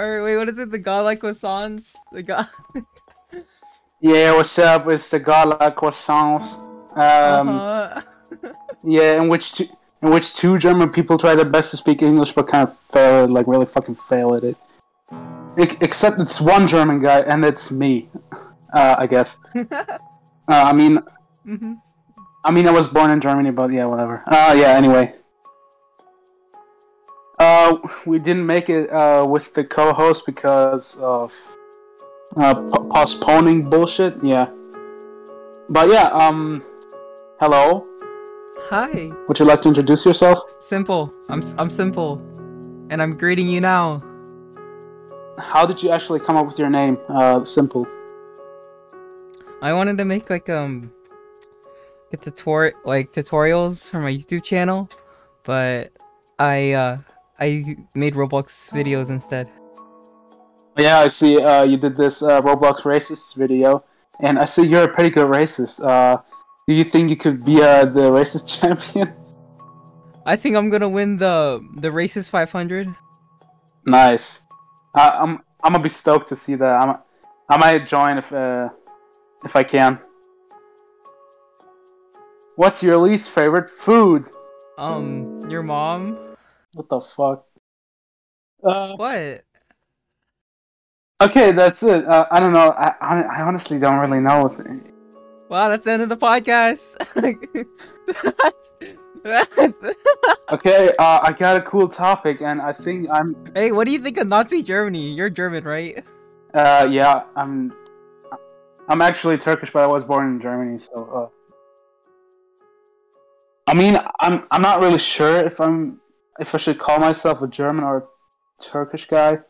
Or wait, what is it? The godlike croissants? The god. Yeah, what's up? It's the Gala Croissants. Um, uh-huh. Yeah, in which two, in which two German people try their best to speak English, but kind of fail, like really fucking fail at it. E- except it's one German guy, and it's me. Uh, I guess. uh, I mean, hmm I mean, I was born in Germany, but yeah, whatever. Uh, yeah. Anyway, uh, we didn't make it uh, with the co-host because of uh, p- postponing bullshit. Yeah, but yeah. Um, hello. Hi. Would you like to introduce yourself? Simple. I'm I'm simple, and I'm greeting you now. How did you actually come up with your name? Uh, simple. I wanted to make like um, a tutor like tutorials for my YouTube channel, but I uh I made Roblox videos instead. Yeah, I see. Uh, you did this uh, Roblox racist video, and I see you're a pretty good racist. Uh, do you think you could be uh, the racist champion? I think I'm gonna win the the racist 500. Nice. Uh, I'm I'm gonna be stoked to see that. I'm I might join if uh, if I can. What's your least favorite food? Um, your mom? What the fuck? Uh, What? okay, that's it. Uh, I don't know. I, I I honestly don't really know. Wow, that's the end of the podcast. okay, uh, I got a cool topic, and I think I'm hey, what do you think of Nazi Germany? You're German, right? Uh, yeah, I'm. I'm actually Turkish, but I was born in Germany, so. Uh, I mean, I'm. I'm not really sure if I'm. If I should call myself a German or a Turkish guy,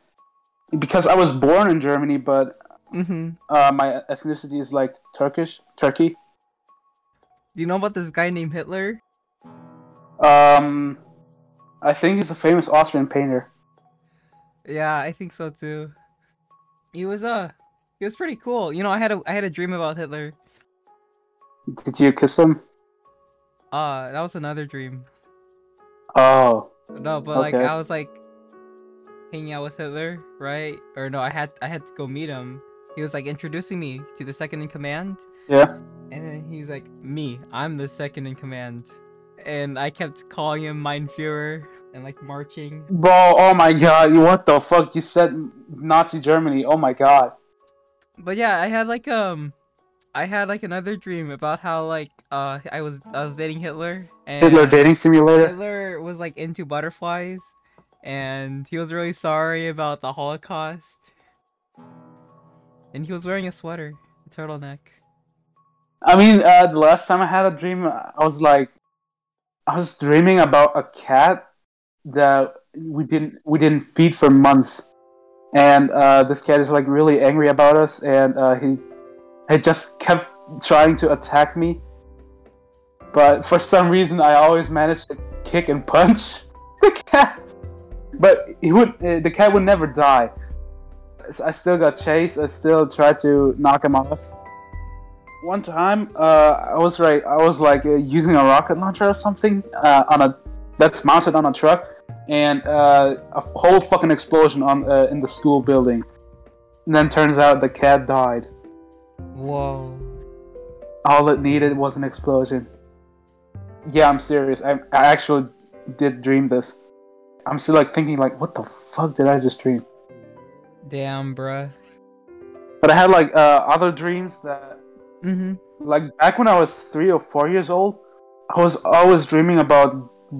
because I was born in Germany, but Mm-hmm. uh, my ethnicity is like Turkish, Turkey. Do you know about this guy named Hitler? Um, I think he's a famous Austrian painter. Yeah, I think so too. He was uh he was pretty cool. You know, I had a I had a dream about Hitler. Did you kiss him? Uh, that was another dream. Oh, No, but like I was like hanging out with Hitler, right? Or no, I had I had to go meet him. He was like introducing me to the second in command, yeah. and then he's like, "Me, I'm the second in command," and I kept calling him Mein Führer and like marching. Bro, oh my god, what the fuck? You said Nazi Germany. Oh my god. But yeah, I had like um, I had like another dream about how like uh I was I was dating Hitler and Hitler dating simulator. Hitler was like into butterflies, and he was really sorry about the Holocaust. And he was wearing a sweater, a turtleneck. I mean, uh, the last time I had a dream, I was like, I was dreaming about a cat that we didn't we didn't feed for months, and uh, this cat is like really angry about us, and uh, he he just kept trying to attack me, but for some reason I always managed to kick and punch the cat, but he would uh, the cat would never die. I still got chased. I still tried to knock him off one time uh, I was right I was like uh, using a rocket launcher or something uh, on a that's mounted on a truck and uh, a whole fucking explosion on uh, in the school building and then turns out the cat died Whoa. all it needed was an explosion yeah I'm serious I, I actually did dream this I'm still like thinking like what the fuck did I just dream Damn, bruh. but I had like uh, other dreams that Mm-hmm. like back when I was three or four years old, I was always dreaming about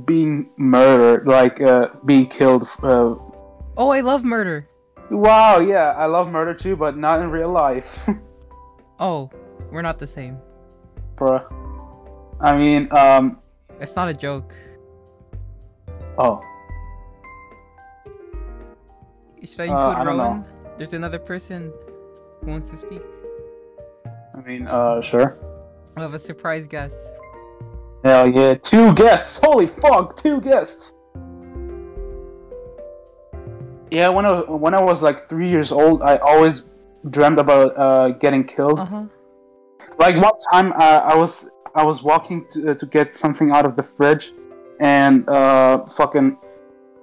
being murdered, like uh, being killed. Uh, Oh, I love murder. wow, yeah, I love murder too, but not in real life, Oh, we're not the same. bruh. I mean, um, It's not a joke. oh, Should I Uh, include I don't know. There's another person who wants to speak. I mean, uh, sure. We have a surprise guest. Hell yeah, two guests. Holy fuck, two guests. Yeah, when I when I was like three years old, I always dreamt about uh, getting killed. Uh huh. like one time uh, I was I was walking to, uh, to get something out of the fridge, and uh, fucking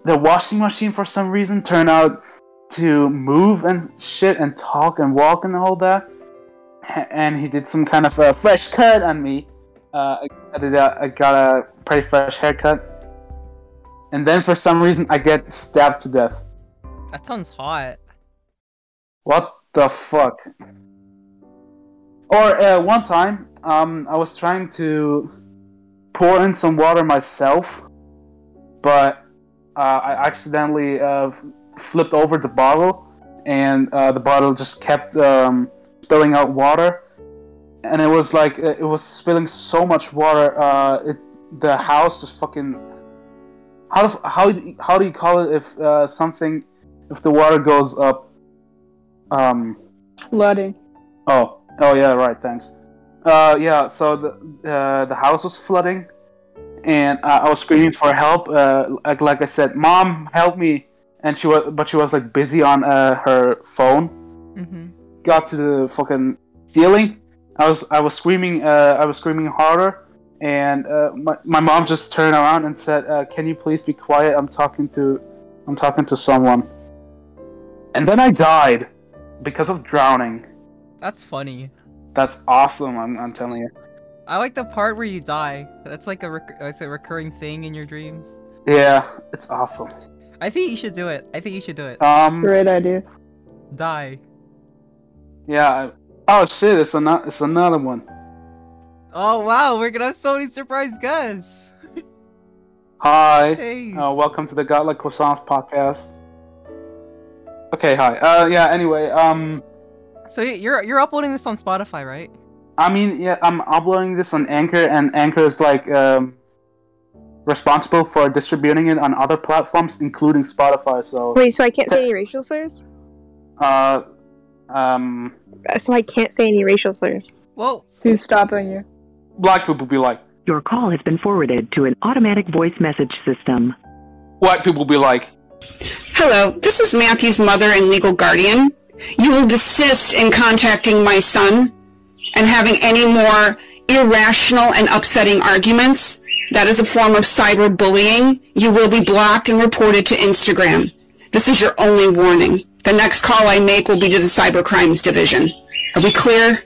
the washing machine for some reason turned out to move and shit and talk and walk and all that. And he did some kind of a fresh cut on me. Uh, I, I did a, I got a pretty fresh haircut. And then for some reason I get stabbed to death. That sounds hot. What the fuck? Or uh, one time, um, I was trying to pour in some water myself, but uh, I accidentally uh, flipped over the bottle, and uh, the bottle just kept um, spilling out water, and it was like it was spilling so much water. Uh, it the house just fucking how do, how how do you call it if uh, something if the water goes up? Um. Flooding. Oh. Oh yeah. Right. Thanks. Uh. Yeah. So the uh, the house was flooding, and uh, I was screaming for help. Uh. Like like I said, Mom, help me! And she was, but she was like busy on uh, her phone. Mm-hmm. Got to the fucking ceiling. I was I was screaming. Uh. I was screaming harder. And uh, my, my mom just turned around and said, uh, "Can you please be quiet? I'm talking to, I'm talking to someone." And then I died because of drowning. That's funny. That's awesome. I'm, I'm telling you. I like the part where you die. That's like a rec- it's a recurring thing in your dreams. Yeah, it's awesome. I think you should do it. I think you should do it. Um, Great idea. Die. yeah. I- Oh shit! It's another. It's another one. Oh wow, we're gonna have so many surprise guests. Hi. Hey. Uh, welcome to the Godlike Croissants podcast. Okay. Hi. Uh, yeah. Anyway. Um. So you're you're uploading this on Spotify, right? I mean, yeah. I'm uploading this on Anchor, and Anchor is like um responsible for distributing it on other platforms, including Spotify. So. Wait, so I can't say any racial slurs? Uh. Um. Uh, So I can't say any racial slurs. Well, Who's stopping you? Black people be like. Your call has been forwarded to an automatic voice message system. White people be like. Hello, this is Matthew's mother and legal guardian. You will desist in contacting my son and having any more irrational and upsetting arguments. That is a form of cyberbullying. You will be blocked and reported to Instagram. This is your only warning. The next call I make will be to the Cybercrimes Division. Are we clear?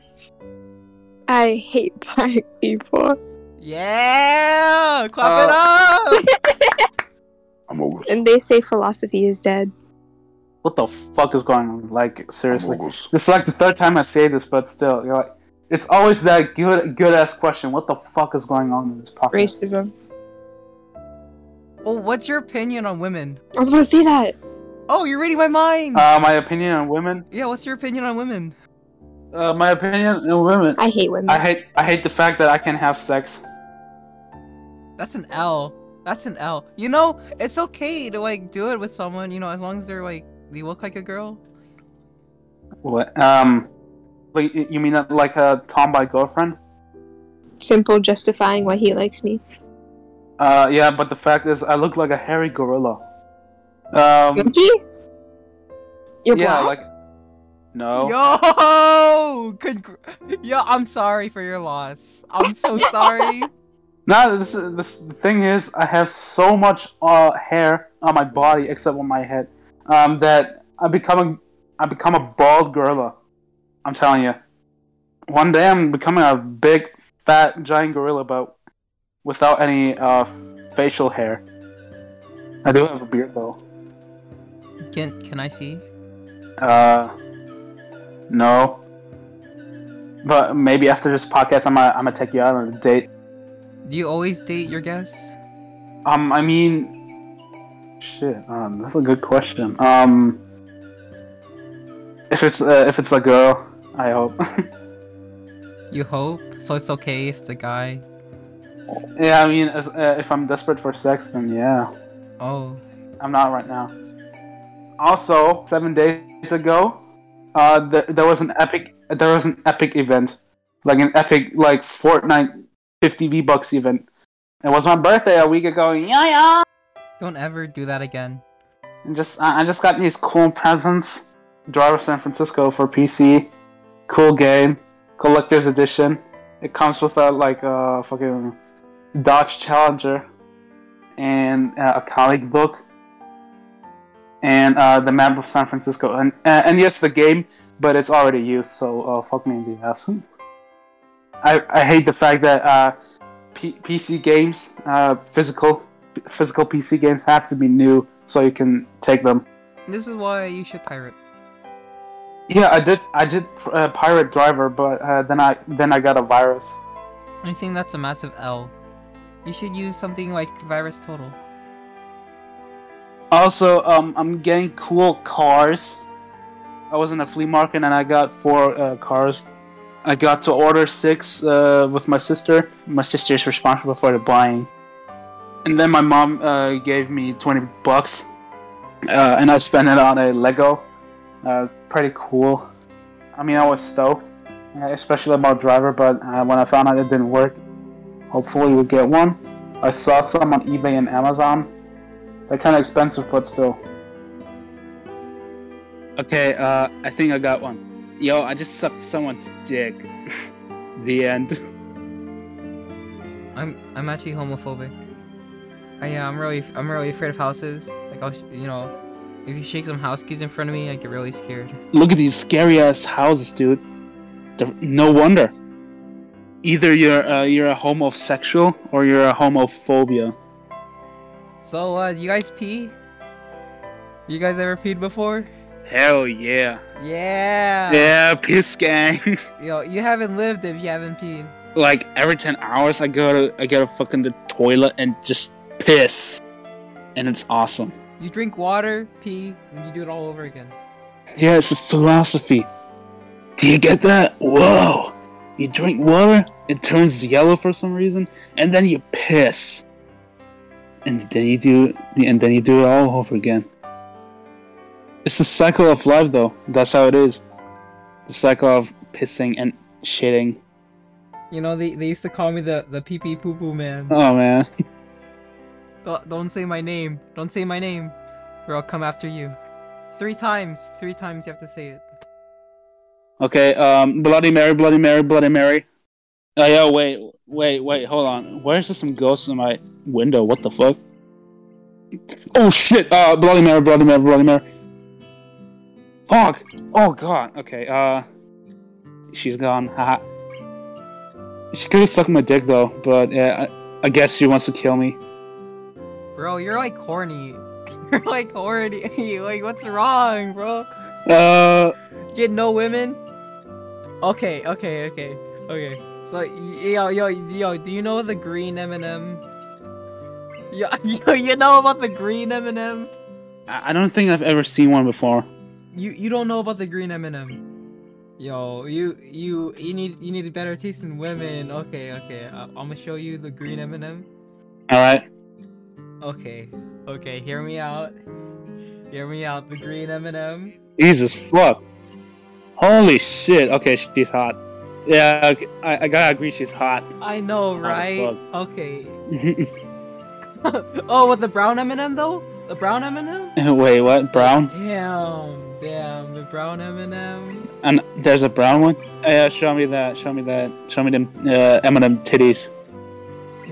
I hate black people. yeah, clap it uh. up. And they say philosophy is dead. What the fuck is going on? Like seriously, this is like the third time I say this, but still, you're like, it's always that good, good ass question. What the fuck is going on in this podcast? Racism. oh, what's your opinion on women? I was gonna say that. Oh, you're reading my mind. Uh, my opinion on women. yeah, what's your opinion on women? Uh, my opinion on women. I hate women. I hate, I hate the fact that I can't have sex. That's an L. That's an L. You know, it's okay to like do it with someone. You know, as long as they're like they look like a girl. What? Um, like, you mean like a tomboy girlfriend? Simple justifying why he likes me. Uh, yeah, but the fact is, I look like a hairy gorilla. Um, Yoki? You're yeah, black? like, no. Yo, congr- yo, I'm sorry for your loss. I'm so sorry. No, this this the thing is I have so much uh hair on my body except on my head, um that I become a I become a bald gorilla. I'm telling you. One day I'm becoming a big fat giant gorilla, but without any uh f- facial hair. I do have a beard though. Can can I see? Uh, no. But maybe after this podcast, I'm gonna I'm gonna take you out on a date. Do you always date your guests? Um, I mean, shit. Um, that's a good question. Um, if it's uh, if it's a girl, I hope. You hope. So it's okay if it's a guy. yeah, I mean, as, uh, if I'm desperate for sex, then yeah. Oh. I'm not right now. Also, seven days ago, uh, there, there was an epic there was an epic event, like an epic like Fortnite 50 V Bucks event. It was my birthday a week ago. Yeah, yeah. Don't ever do that again. Just I just got these cool presents. Driver San Francisco for PC. Cool game. Collector's edition. It comes with a like a fucking Dodge Challenger and uh, a comic book. and uh, the map of San Francisco, and uh, and yes, the game, but it's already used, so uh, fuck me in the ass. I I hate the fact that uh, P- PC games, uh, physical physical PC games have to be new so you can take them. This is why you should pirate. Yeah, I did. I did uh, pirate driver, but uh, then I then I got a virus. I think that's a massive L. You should use something like Virus Total. Also, um, I'm getting cool cars. I was in a flea market and I got four uh, cars. I got to order six uh, with my sister. My sister is responsible for the buying. And then my mom uh, gave me 20 bucks. Uh, and I spent it on a Lego. Uh, pretty cool. I mean, I was stoked, uh, especially about driver, but uh, when I found out it didn't work, hopefully we'll get one. I saw some on eBay and Amazon. They're kind of expensive, but still. Okay, uh, I think I got one. Yo, I just sucked someone's dick. the end. I'm I'm actually homophobic. I, yeah, I'm really I'm really afraid of houses. Like I'll you know, if you shake some house keys in front of me, I get really scared. Look at these scary ass houses, dude. They're, no wonder. Either you're uh, you're a homosexual or you're a homophobia. So, uh, you guys pee? You guys ever peed before? Hell yeah. Yeah. Yeah, piss gang. Yo, you haven't lived if you haven't peed. like every ten hours, I go to I go to fucking the toilet and just piss, and it's awesome. You drink water, pee, and you do it all over again. Yeah, it's a philosophy. Do you get that? Whoa! You drink water, it turns yellow for some reason, and then you piss, and then you do, and then you do it all over again. It's the cycle of life, though. That's how it is. The cycle of pissing and shitting. You know, they, they used to call me the, the pee pee poo poo man. Oh man. Don't, don't say my name. Don't say my name, or I'll come after you. Three times. Three times you have to say it. Okay, um, Bloody Mary, Bloody Mary, Bloody Mary. Oh, yeah, wait, wait, wait, hold on. Where's there some ghosts in my window? What the fuck? Oh shit! Uh, Bloody Mary, Bloody Mary, Bloody Mary. Fuck! Oh god. Okay. Uh, she's gone. Haha. She could have sucked my dick though, but I, I guess she wants to kill me. Bro, you're like horny. You're like horny. like, what's wrong, bro? Uh, Get no women? Okay, okay, okay, okay. So, yo, yo, yo, do you know the green M&M? Yo, yo, you know about the green M&M? I don't think I've ever seen one before. You you don't know about the green M&M? Yo, you you you need you need better taste in women. Okay, okay. I, I'm gonna show you the green M&M. All right. Okay, okay. Hear me out. Hear me out. The green M&M. Jesus fuck. Holy shit. Okay, she's hot. Yeah, okay, I, I gotta agree she's hot. I know, right? Okay. oh, with the brown M&M though? The brown M&M? Wait, what? Brown? Damn, damn, the brown M&M. And there's a brown one? Uh, Yeah, show me that. Show me that. Show me them uh, M&M titties.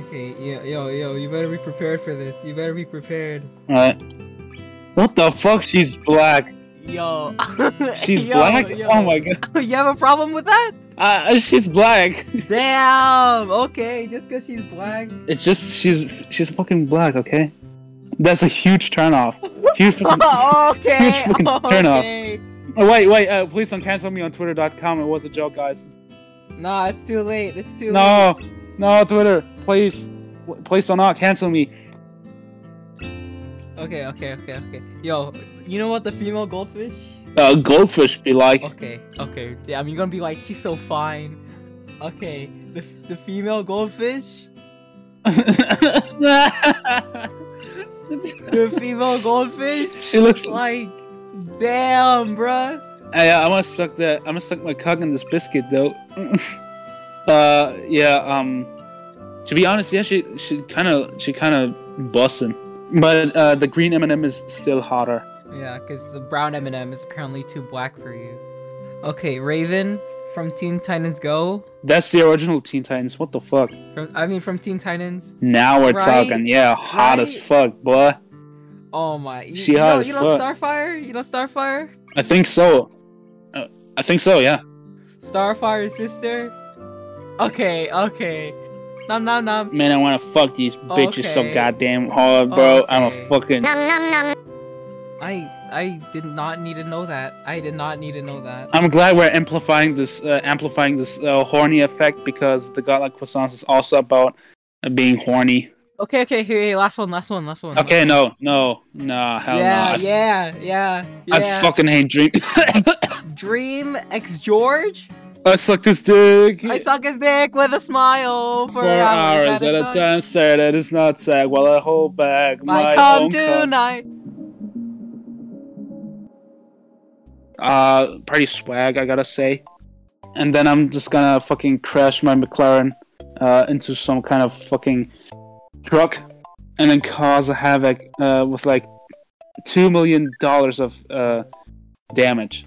Okay, yo, yo, yo, you better be prepared for this. You better be prepared. Alright. What the fuck? She's black. Yo. She's Yo, black? yo. Oh my god. you have a problem with that? Uh, she's black. Damn. Okay, just because she's black. It's just she's she's fucking black. Okay. That's a huge turnoff. Huge fucking. okay. Huge fucking turn off. Oh, wait, wait. Uh, please don't cancel me on Twitter.com. It was a joke, guys. Nah, it's too late. It's too late. No, no, Twitter, please, please do not cancel me. Okay, okay, okay, okay. Yo, you know what the female goldfish? Uh, goldfish be like. Okay, okay. Damn, you're gonna be like, she's so fine. Okay, the, the female goldfish? The female goldfish? she looks. Like, damn, bruh. Hey, I'm gonna suck that. I'm gonna suck my cock in this biscuit, though. uh, yeah. Um, to be honest, yeah, she she kind of she kind of bussin', but uh, the green M&M is still hotter. Yeah, because the brown M&M is apparently too black for you. Okay, Raven from Teen Titans Go. That's the original Teen Titans. What the fuck? From I mean, from Teen Titans. Now we're Right? talking. Yeah, hot as fuck, boy. Oh my! You, She you know, you know. Starfire? You know Starfire? I think so. Uh, I think so. Yeah. Starfire's sister. Okay, okay. Nom nom nom. Man, I want to fuck these bitches so goddamn hard, bro. I'm a Okay. fucking. I I did not need to know that. I did not need to know that. I'm glad we're amplifying this, uh, amplifying this uh, horny effect because the Godlike Croissants is also about uh, being horny. Okay, okay, hey, hey, last one, last one, last one. Okay, no, no, no, hell yeah, no. Yeah, yeah, yeah. I fucking hate Dream. Dream X George. I suck his dick. I suck his dick with a smile for, for hours at a time, sir. That is not sad. While I hold back my I come cum. tonight. Uh, pretty swag, I gotta say. And then I'm just gonna fucking crash my McLaren uh, into some kind of fucking truck, and then cause a havoc uh, with like two million dollars of uh, damage.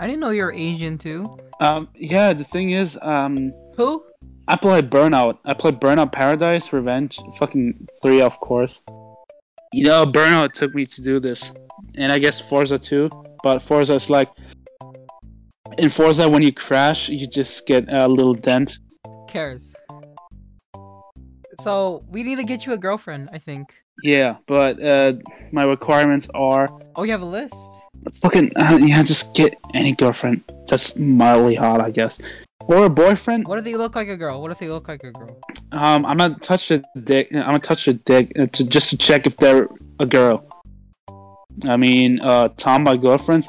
I didn't know you were Asian too. Um, yeah, the thing is, um, Who? I played Burnout. I played Burnout Paradise Revenge, fucking three, of course. You know, Burnout took me to do this, and I guess Forza too. But Forza is like, in Forza, when you crash, you just get a little dent. Cares. So we need to get you a girlfriend. I think. Yeah, but uh, my requirements are Oh, you have a list. Fucking uh, yeah, just get any girlfriend that's mildly hot, I guess, or a boyfriend. What if they look like a girl? What if they look like a girl? Um, I'm gonna touch the dick. I'm gonna touch the dick uh, to just to check if they're a girl. I mean, uh, tomboy girlfriends.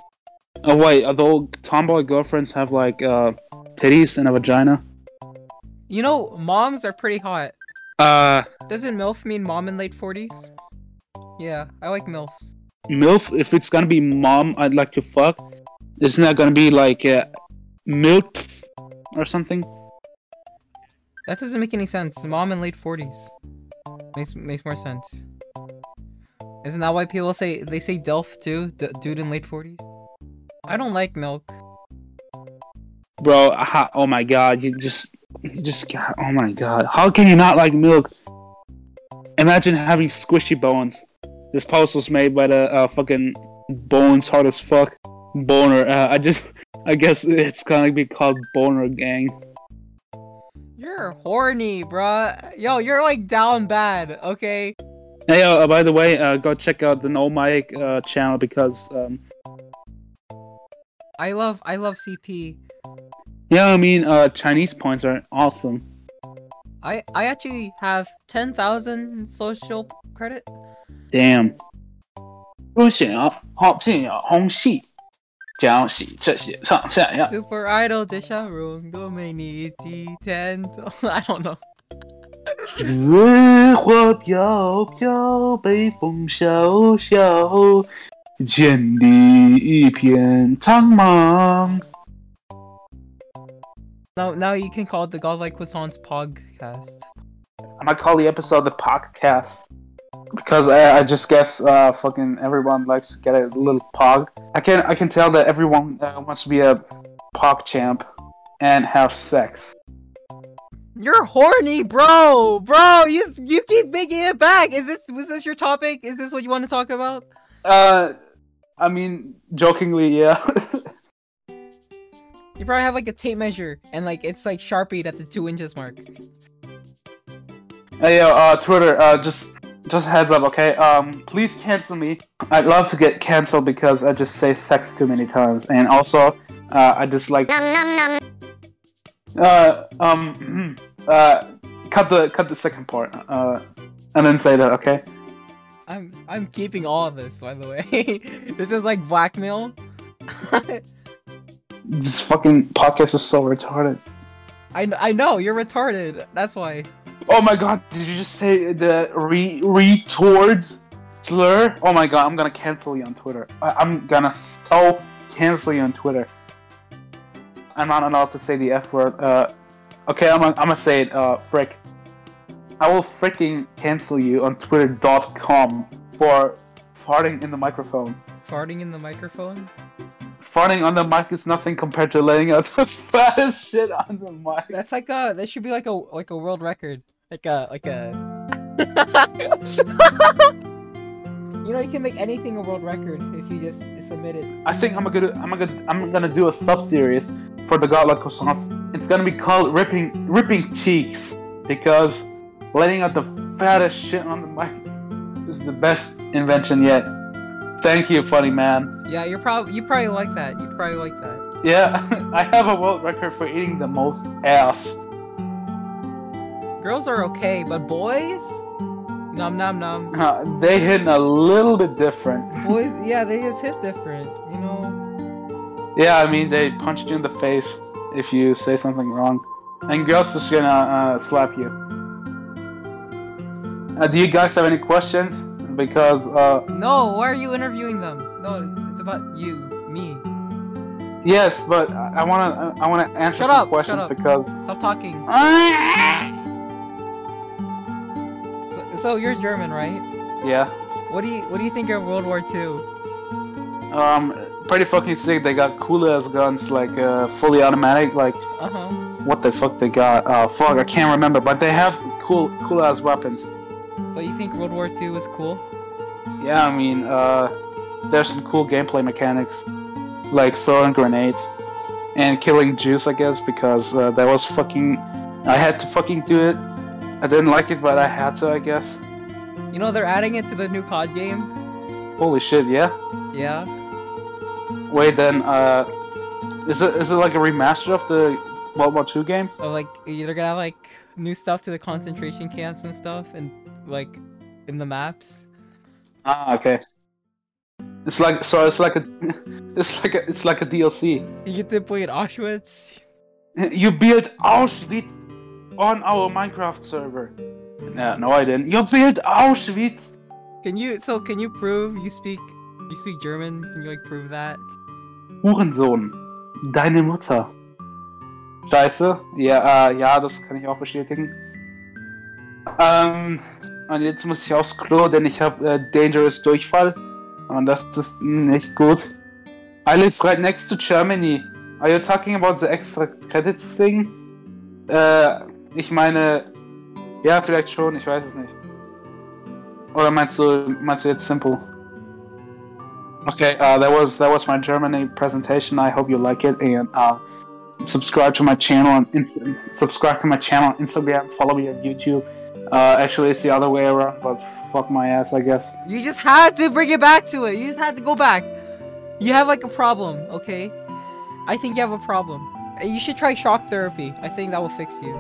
Oh wait, although tomboy girlfriends have like uh titties and a vagina. You know, moms are pretty hot. Uh, Doesn't MILF mean mom in late 40s? Yeah, I like MILFs. Milf. If it's gonna be mom, I'd like to fuck. Isn't that gonna be like uh, milf or something? That doesn't make any sense. Mom in late 40s. Makes makes more sense. Isn't that why people say they say Delf too? D- dude in late 40s? I don't like milk. Bro, ha- oh my god, you just, you just got, oh my god. How can you not like milk? Imagine having squishy bones. This post was made by the uh, fucking bones hard as fuck boner. Uh, I just, I guess it's gonna be called boner gang. You're horny, bruh. Yo, you're like down bad, okay? Hey, uh, by the way, uh, go check out the No Mike uh, channel because, um, I love I love CP. yeah, I mean, uh, Chinese points are awesome. I I actually have 10,000 social credit damn，多想要好想要红戏，将是这些上下呀。Super Idol 的笑容多美丽的天空，I don't know。雪花飘飘，北风萧萧，天地一片苍茫。Now, now you can call the Godlike Croissants podcast. I'm gonna call the episode the Pogcast because I, I just guess uh, fucking everyone likes to get a little pog. I can I can tell that everyone uh, wants to be a pog champ and have sex. You're horny, bro, bro. You you keep making it back. Is this was this your topic? Is this what you want to talk about? Uh, I mean, jokingly, yeah. You probably have like a tape measure and like it's like sharpied at the two inches mark. Hey yo, uh, Twitter, uh, just just heads up, okay? Um, please cancel me. I'd love to get canceled because I just say sex too many times, and also, uh, I just like. Uh, um, uh, cut the cut the second part, uh, and then say that, okay? I'm I'm keeping all of this by the way. this is like blackmail. This fucking podcast is so retarded. I I know you're retarded. That's why. Oh my god, did you just say the re retard slur? Oh my god, I'm gonna cancel you on Twitter. I- I'm gonna so cancel you on Twitter. I'm not allowed to say the F word. Uh, okay, I'm gonna, I'm gonna say it. Uh, frick. I will freaking cancel you on Twitter.com for farting in the microphone. Farting in the microphone. Farting on the mic is nothing compared to letting out the fattest shit on the mic. That's like a that should be like a like a world record. Like a like a You know, you can make anything a world record if you just submit it. I think I'm gonna I'm gonna I'm gonna do a sub series for the Godlike Croissants. It's gonna be called Ripping Ripping Cheeks because letting out the fattest shit on the mic is the best invention yet. Thank you, funny man. Yeah, you're probably you probably like that. You probably like that. Yeah, I have a world record for eating the most ass. Girls are okay, but boys, num num num. Uh, they hit a little bit different. Boys, yeah, they just hit different. You know. Yeah, I mean they punch you in the face if you say something wrong, and girls just gonna uh, slap you. Uh, do you guys have any questions? Because uh, No, why are you interviewing them? No, it's it's about you, me. yes, but I I wanna I wanna answer Shut some up, shut questions up. because Stop talking. So, so you're German, right? yeah, What do you what do you think of World War II? um, pretty fucking sick. They got cool ass guns like uh, fully automatic. Like Uh huh. what the fuck they got? Uh, fuck, I can't remember, but they have cool cool ass weapons. So you think World War II was cool? Yeah, I mean, uh, there's some cool gameplay mechanics, like throwing grenades and killing Jews, I guess, because uh, that was fucking. I had to fucking do it. I didn't like it, but I had to, I guess. You know they're adding it to the new COD game. Holy shit, yeah. Yeah. Wait, then, uh, is it is it like a remaster of the World War II game? Or like they're gonna have like new stuff to the concentration camps and stuff, and like in the maps. Ah, okay. It's like so. It's like a, it's like a, it's like a DLC. You get to play at Auschwitz. You built Auschwitz on our Minecraft server. Yeah, no, I didn't. You built Auschwitz. Can you? So can you prove you speak you speak German? Can you like prove that? Hurensohn. Deine Mutter. Scheiße. Ja, äh, ja, das kann ich auch bestätigen. Ähm, und jetzt muss ich aufs Klo, denn ich habe äh, Dangerous Durchfall. Und das ist nicht gut. I live right next to Germany. Are you talking about the extra credits thing? Äh, ich meine, ja, vielleicht schon, ich weiß es nicht. Oder meinst du, meinst du jetzt simple? Okay, uh, that was that was my Germany presentation. I hope you like it and uh, subscribe to my channel on subscribe to my channel on Instagram. Follow me on YouTube. Uh, actually, it's the other way around, but fuck my ass, I guess. You just had to bring it back to it. You just had to go back. You have like a problem, okay? I think you have a problem. You should try shock therapy. I think that will fix you.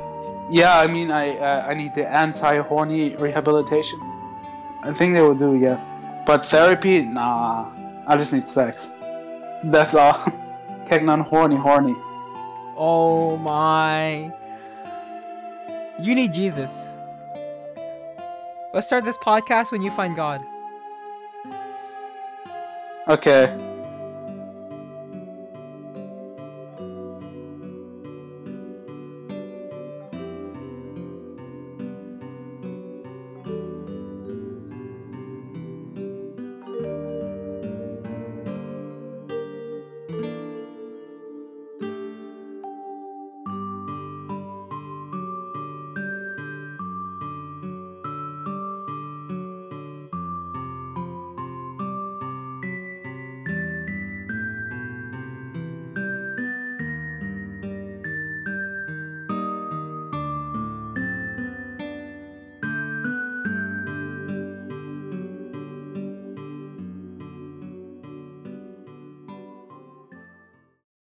Yeah, I mean, I uh, I need the anti-horny rehabilitation. I think they will do, yeah. But therapy, nah. I just need sex. That's all. Kegnan horny, horny. Oh my. You need Jesus. Let's start this podcast when you find God. Okay.